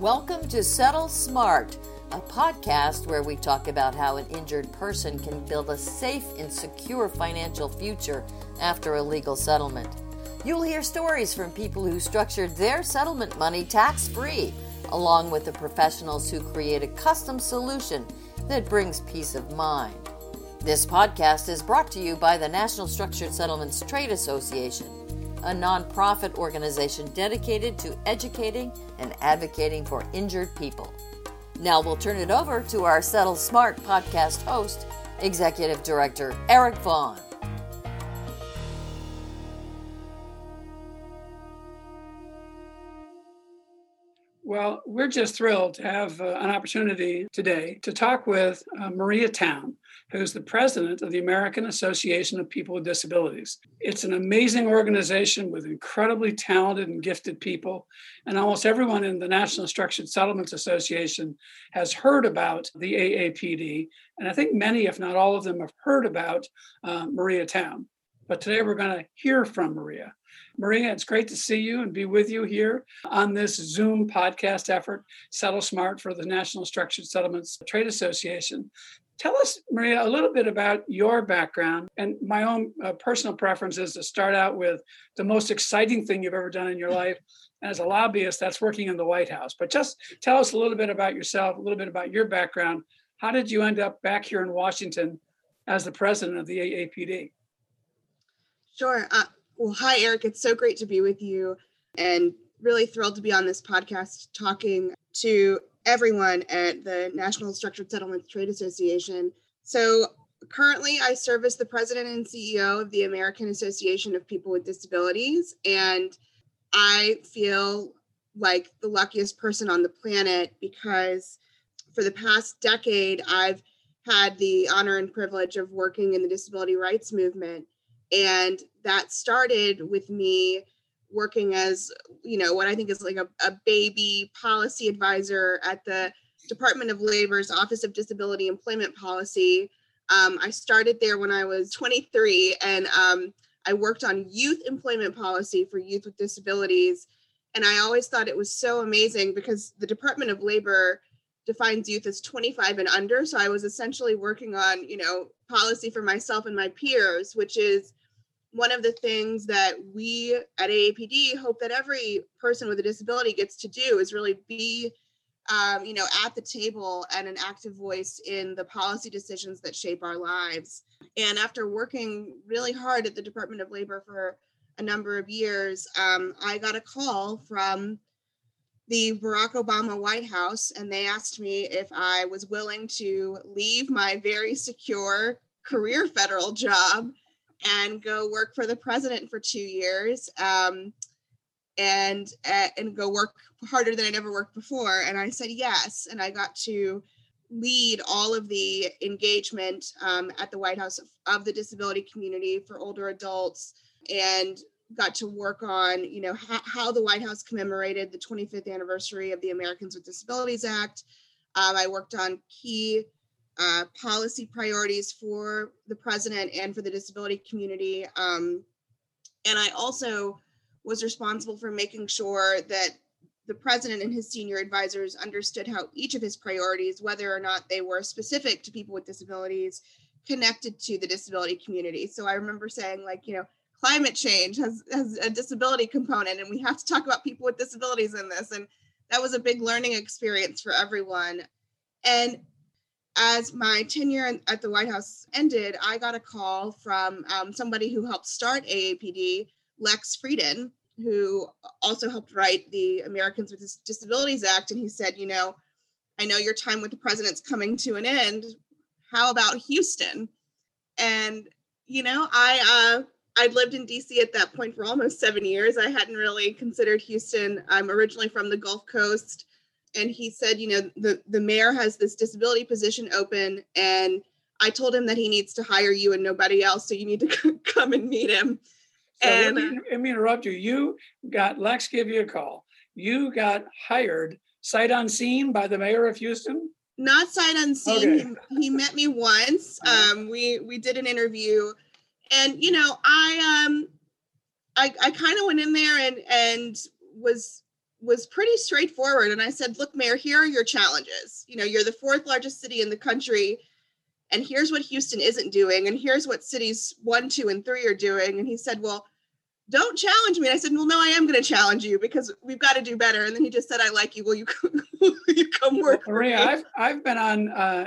Welcome to Settle Smart, a podcast where we talk about how an injured person can build a safe and secure financial future after a legal settlement. You'll hear stories from people who structured their settlement money tax free, along with the professionals who create a custom solution that brings peace of mind. This podcast is brought to you by the National Structured Settlements Trade Association a nonprofit organization dedicated to educating and advocating for injured people. Now we'll turn it over to our Settle Smart podcast host, Executive Director Eric Vaughn. Well, we're just thrilled to have uh, an opportunity today to talk with uh, Maria Town who's the president of the American Association of People with Disabilities. It's an amazing organization with incredibly talented and gifted people. And almost everyone in the National Structured Settlements Association has heard about the AAPD. And I think many, if not all of them, have heard about uh, Maria Town. But today we're going to hear from Maria. Maria, it's great to see you and be with you here on this Zoom podcast effort, Settle Smart for the National Structured Settlements Trade Association. Tell us, Maria, a little bit about your background. And my own uh, personal preference is to start out with the most exciting thing you've ever done in your life. And as a lobbyist, that's working in the White House. But just tell us a little bit about yourself, a little bit about your background. How did you end up back here in Washington as the president of the AAPD? Sure. Uh, well, hi, Eric. It's so great to be with you and really thrilled to be on this podcast talking to everyone at the National Structured Settlements Trade Association. So currently I serve as the president and CEO of the American Association of People with Disabilities. And I feel like the luckiest person on the planet because for the past decade, I've had the honor and privilege of working in the disability rights movement. And that started with me working as you know what i think is like a, a baby policy advisor at the department of labor's office of disability employment policy. Um, i started there when i was 23 and um, i worked on youth employment policy for youth with disabilities. And i always thought it was so amazing because the department of labor defines youth as 25 and under. So i was essentially working on you know policy for myself and my peers which is one of the things that we at AAPD hope that every person with a disability gets to do is really be, um, you know, at the table and an active voice in the policy decisions that shape our lives. And after working really hard at the Department of Labor for a number of years, um, I got a call from the Barack Obama White House, and they asked me if I was willing to leave my very secure career federal job and go work for the president for two years um, and uh, and go work harder than I'd ever worked before. And I said yes, and I got to lead all of the engagement um, at the White House of, of, the disability community for older adults, and got to work on you know how, how the White House commemorated the 25th anniversary of the Americans with Disabilities Act. Um, I worked on key uh, policy priorities for the president and for the disability community. Um, and I also was responsible for making sure that the president and his senior advisors understood how each of his priorities, whether or not they were specific to people with disabilities, connected to the disability community. So I remember saying, like, you know, climate change has, has a disability component, and we have to talk about people with disabilities in this. And that was a big learning experience for everyone. And as my tenure at the White House ended, I got a call from um, somebody who helped start AAPD, Lex Frieden, who also helped write the Americans with Disabilities Act. And he said, You know, I know your time with the president's coming to an end. How about Houston? And, you know, I, uh, I'd lived in DC at that point for almost seven years. I hadn't really considered Houston. I'm originally from the Gulf Coast and he said, you know, the the mayor has this disability position open, and I told him that he needs to hire you and nobody else, so you need to come and meet him. So and let me, let me interrupt you. You got Lex give you a call. You got hired sight unseen by the mayor of Houston. Not sight unseen. Okay. He, he, met me once. Uh-huh. Um, we we did an interview, and you know, I um, I I kind of went in there and and was was pretty straightforward. And I said, look, Mayor, here are your challenges. You know, you're the fourth largest city in the country. And here's what Houston isn't doing. And here's what cities one, two, and three are doing. And he said, well, don't challenge me. And I said, well, no, I am going to challenge you because we've got to do better. And then he just said, I like you. Will you come, will you come work? Well, Maria, I've, I've been on uh,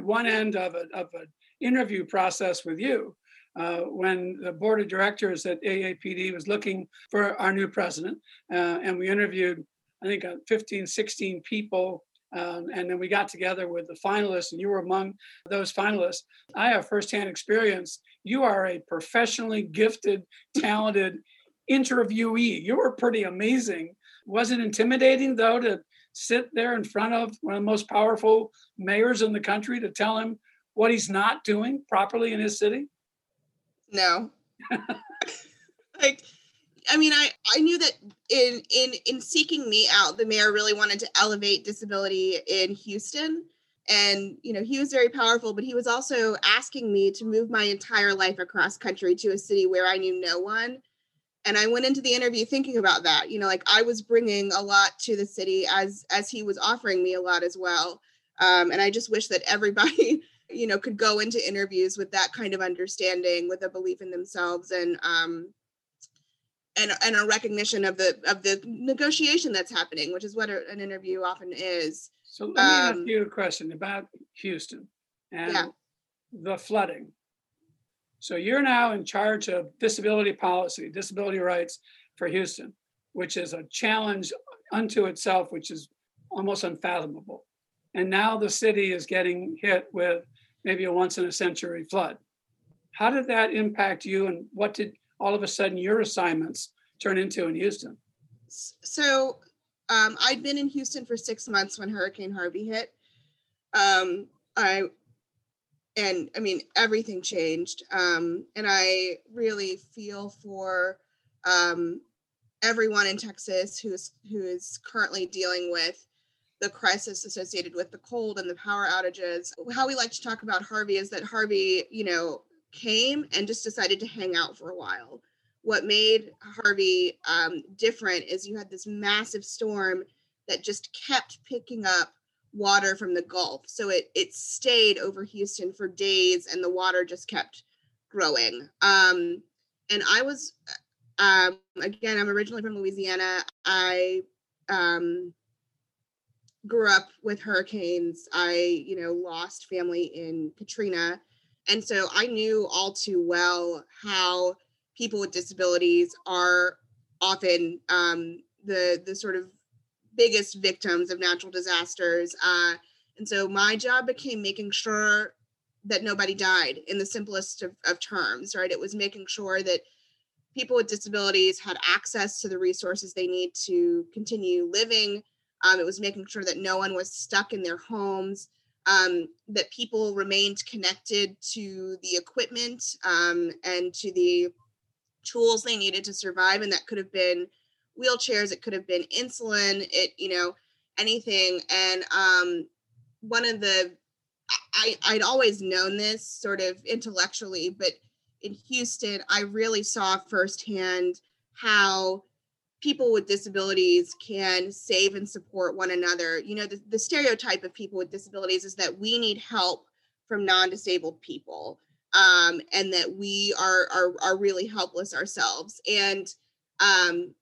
one end of, a, of an interview process with you. Uh, when the board of directors at AAPD was looking for our new president. Uh, and we interviewed, I think, uh, 15, 16 people. Um, and then we got together with the finalists, and you were among those finalists. I have firsthand experience. You are a professionally gifted, talented interviewee. You were pretty amazing. Was it intimidating, though, to sit there in front of one of the most powerful mayors in the country to tell him what he's not doing properly in his city? No. like I mean, I, I knew that in in in seeking me out, the mayor really wanted to elevate disability in Houston. And you know, he was very powerful, but he was also asking me to move my entire life across country to a city where I knew no one. And I went into the interview thinking about that. You know, like I was bringing a lot to the city as as he was offering me a lot as well. Um, and I just wish that everybody you know could go into interviews with that kind of understanding with a belief in themselves and um and and a recognition of the of the negotiation that's happening which is what an interview often is. So let me um, ask you a question about houston and yeah. the flooding. So you're now in charge of disability policy disability rights for houston which is a challenge unto itself which is almost unfathomable. And now the city is getting hit with maybe a once in a century flood. How did that impact you, and what did all of a sudden your assignments turn into in Houston? So um, I'd been in Houston for six months when Hurricane Harvey hit. Um, I and I mean everything changed, um, and I really feel for um, everyone in Texas who is who is currently dealing with the crisis associated with the cold and the power outages. How we like to talk about Harvey is that Harvey, you know, came and just decided to hang out for a while. What made Harvey um, different is you had this massive storm that just kept picking up water from the Gulf. So it it stayed over Houston for days, and the water just kept growing. Um, and I was, um, again, I'm originally from Louisiana. I um, grew up with hurricanes. I, you know, lost family in Katrina. And so I knew all too well how people with disabilities are often um, the the sort of biggest victims of natural disasters. Uh, and so my job became making sure that nobody died in the simplest of, of terms, right? It was making sure that people with disabilities had access to the resources they need to continue living um, it was making sure that no one was stuck in their homes, um, that people remained connected to the equipment um, and to the tools they needed to survive. And that could have been wheelchairs, it could have been insulin, it, you know, anything. And um, one of the, I, I'd always known this sort of intellectually, but in Houston, I really saw firsthand how people with disabilities can save and support one another. You know, the, the stereotype of people with disabilities is that we need help from non-disabled people um, and that we are, are are really helpless ourselves. And um,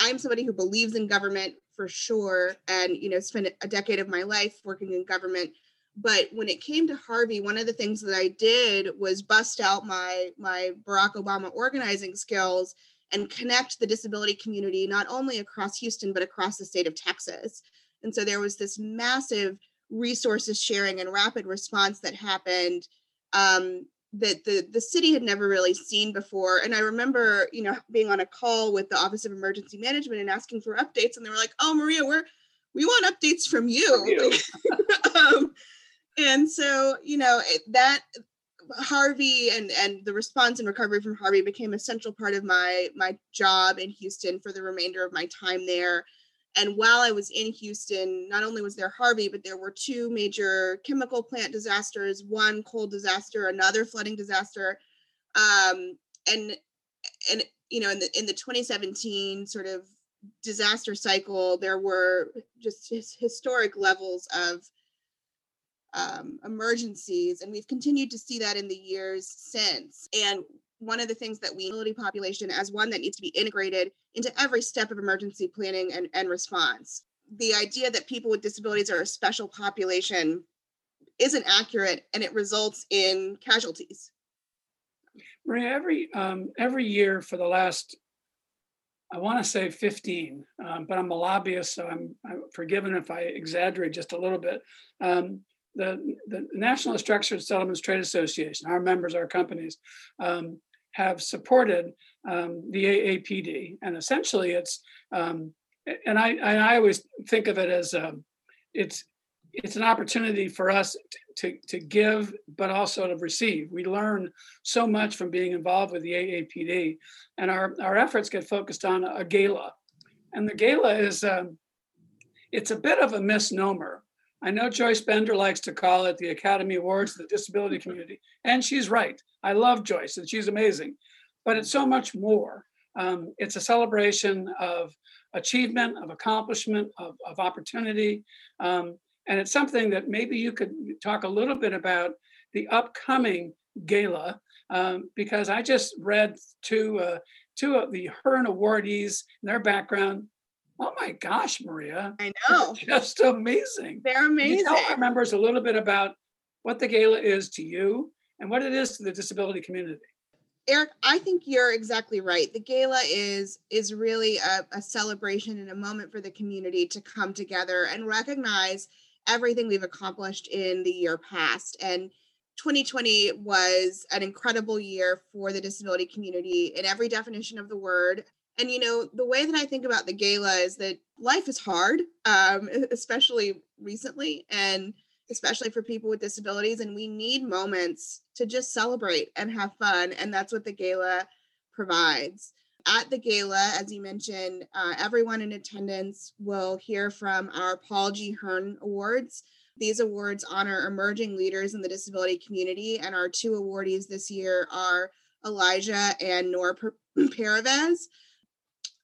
I'm somebody who believes in government for sure, and you know, spent a decade of my life working in government. But when it came to Harvey, one of the things that I did was bust out my my Barack Obama organizing skills and connect the disability community not only across Houston, but across the state of Texas. And so there was this massive resources sharing and rapid response that happened um, that the, the city had never really seen before. And I remember, you know, being on a call with the Office of Emergency Management and asking for updates. And they were like, oh, Maria, we're, we want updates from you. From you. um, and so, you know, that Harvey and and the response and recovery from Harvey became a central part of my my job in Houston for the remainder of my time there. And while I was in Houston, not only was there Harvey, but there were two major chemical plant disasters, one cold disaster, another flooding disaster. Um, and and you know, in the in the 2017 sort of disaster cycle, there were just historic levels of um, emergencies, and we've continued to see that in the years since. And one of the things that we disability population as one that needs to be integrated into every step of emergency planning and, and response. The idea that people with disabilities are a special population isn't accurate and it results in casualties. Maria, every um, every year for the last, I want to say 15, um, but I'm a lobbyist, so I'm, I'm, forgiven if I exaggerate just a little bit. Um, the, the National Structured Settlements Trade Association, our members, our companies, um, have supported um, the AAPD, and essentially it's um, and I I always think of it as um, it's it's an opportunity for us to, to give, but also to receive. We learn so much from being involved with the AAPD, and our, our efforts get focused on a gala. And the gala is, um, it's a bit of a misnomer. I know Joyce Bender likes to call it the Academy Awards of the disability community, and she's right. I love Joyce, and she's amazing. But it's so much more. Um, it's a celebration of achievement, of accomplishment, of, of opportunity. Um, and it's something that maybe you could talk a little bit about the upcoming gala, um, because I just read two, uh, two of the Hearn awardees, and their background. Oh my gosh, Maria. I know. Just amazing. They're amazing. Can you tell our members a little bit about what the gala is to you and what it is to the disability community. Eric, I think you're exactly right. The gala is is really a, a, celebration and a moment for the community to come together and recognize everything we've accomplished in the year past. And 2020 was an incredible year for the disability community in every definition of the word. And you know, the way that I think about the gala is that life is hard, um, especially recently, and especially for people with disabilities. And we need moments to just celebrate and have fun. And that's what the gala provides at the gala, as you mentioned, uh, everyone in attendance will hear from our Paul G. Hearn Awards. These awards honor emerging leaders in the disability community, and our two awardees this year are Elijah and Noor Pervez.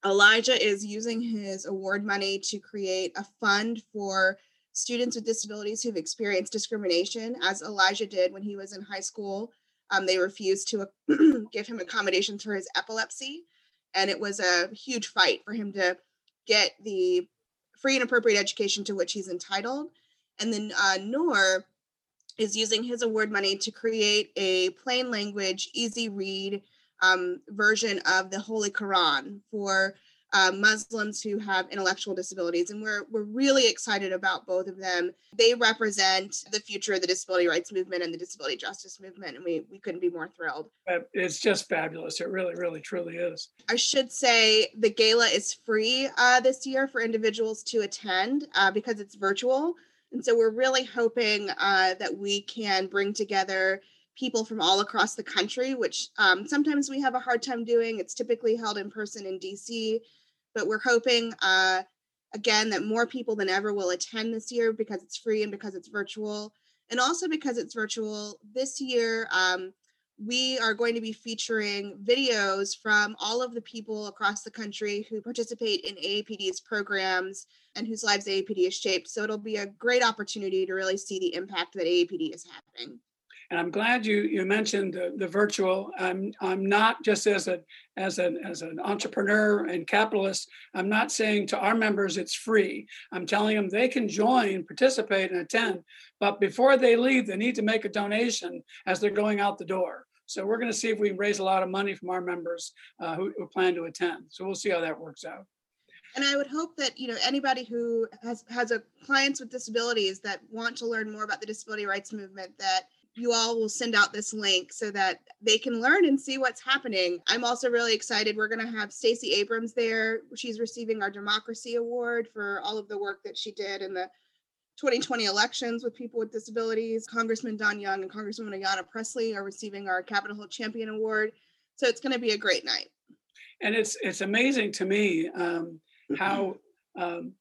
Elijah is using his award money to create a fund for students with disabilities who've experienced discrimination, as Elijah did when he was in high school. Um, they refused to give him accommodations for his epilepsy and it was a huge fight for him to get the free and appropriate education to which he's entitled. And then uh, Noor is using his award money to create a plain language, easy read um, version of the Holy Quran for uh, Muslims who have intellectual disabilities. And we're, we're really excited about both of them. They represent the future of the disability rights movement and the disability justice movement. And we, we couldn't be more thrilled. It's just fabulous. It really, really, truly is. I should say the gala is free uh, this year for individuals to attend uh, because it's virtual. And so we're really hoping uh, that we can bring together people from all across the country, which um, sometimes we have a hard time doing. It's typically held in person in DC but we're hoping uh, again that more people than ever will attend this year because it's free and because it's virtual and also because it's virtual this year um, we are going to be featuring videos from all of the people across the country who participate in AAPD's programs and whose lives AAPD has shaped. So it'll be a great opportunity to really see the impact that AAPD is having. And I'm glad you you mentioned the, the virtual. I'm I'm not just as a as an as an entrepreneur and capitalist. I'm not saying to our members it's free. I'm telling them they can join, participate, and attend. But before they leave, they need to make a donation as they're going out the door. So we're going to see if we can raise a lot of money from our members uh, who, who plan to attend. So we'll see how that works out and i would hope that you know anybody who has has a clients with disabilities that want to learn more about the disability rights movement that you all will send out this link so that they can learn and see what's happening. I'm also really excited. We're going to have Stacey Abrams there. She's receiving our Democracy Award for all of the work that she did in the 2020 elections with people with disabilities. Congressman Don Young and Congresswoman Ayanna Pressley are receiving our Capitol Hill Champion Award. So it's going to be a great night. And it's it's amazing to me um, how um,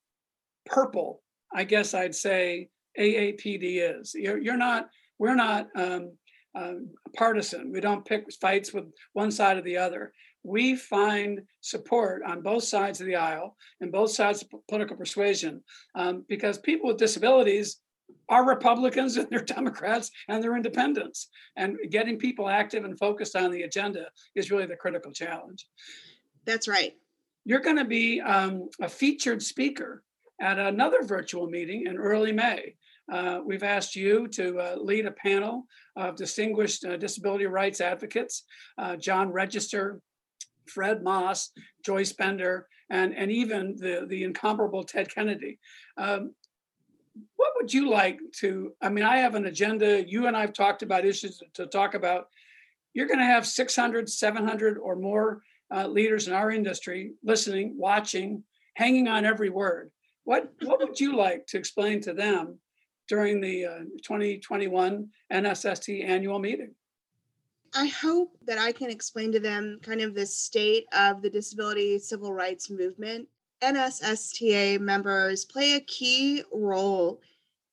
purple, I guess I'd say, AAPD is. You're, you're not we're not um, um, partisan. We don't pick fights with one side or the other. we find support on both sides of the aisle and both sides of political persuasion um, because people with disabilities are Republicans and they're Democrats and they're independents. And getting people active and focused on the agenda is really the critical challenge. That's right. You're going to be um, a featured speaker at another virtual meeting in early May. Uh, we've asked you to uh, lead a panel of distinguished uh, disability rights advocates, uh, John Register, Fred Moss, Joyce Bender, and, and even the, the incomparable Ted Kennedy. Um, what would you like to? I mean, I have an agenda. You and I've talked about issues to talk about. You're going to have 600, 700 or more uh, leaders in our industry listening, watching, hanging on every word. What, what would you like to explain to them during the uh, 2021 NSST annual meeting? I hope that I can explain to them kind of the state of the disability civil rights movement. NSSTA members play a key role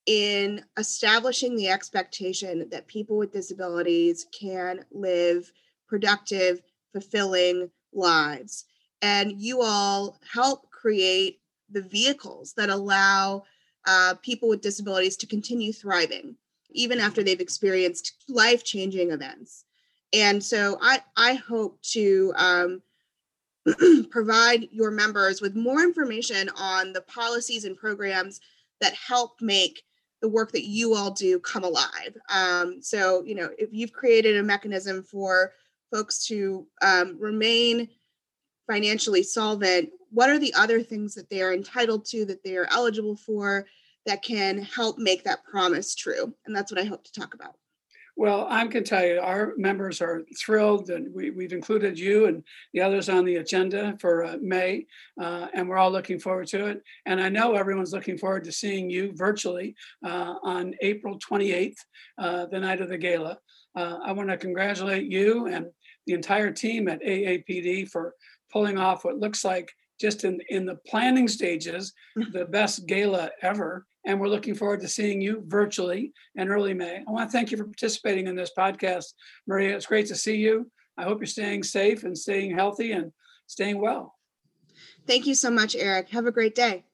in establishing the expectation that people with disabilities can live productive, fulfilling lives. And you all help create the vehicles that allow uh, people with disabilities to continue thriving, even after they've experienced life changing events. And so I, I hope to um, provide your members with more information on the policies and programs that help make the work that you all do come alive. Um, so, you know, if you've created a mechanism for folks to um, remain financially solvent, what are the other things that they are entitled to, that they are eligible for, that can help make that promise true? And that's what I hope to talk about. Well, I can tell you, our members are thrilled, and we, have included you and the others on the agenda for uh, May, uh, and we're all looking forward to it. And I know everyone's looking forward to seeing you virtually uh, on April 28th, uh, the night of the gala. Uh, I want to congratulate you and the entire team at AAPD for pulling off what looks like just in, in the planning stages, the best gala ever. And we're looking forward to seeing you virtually in early May. I want to thank you for participating in this podcast, Maria. It's great to see you. I hope you're staying safe and staying healthy and staying well. Thank you so much, Eric. Have a great day.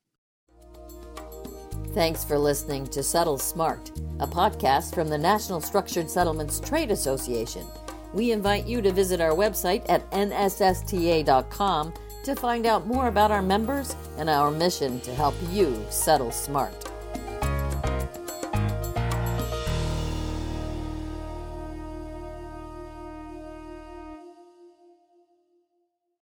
Thanks for listening to Settle Smart, a podcast from the National Structured Settlements Trade Association. We invite you to visit our website at nssta.com to find out more about our members and our mission to help you settle smart.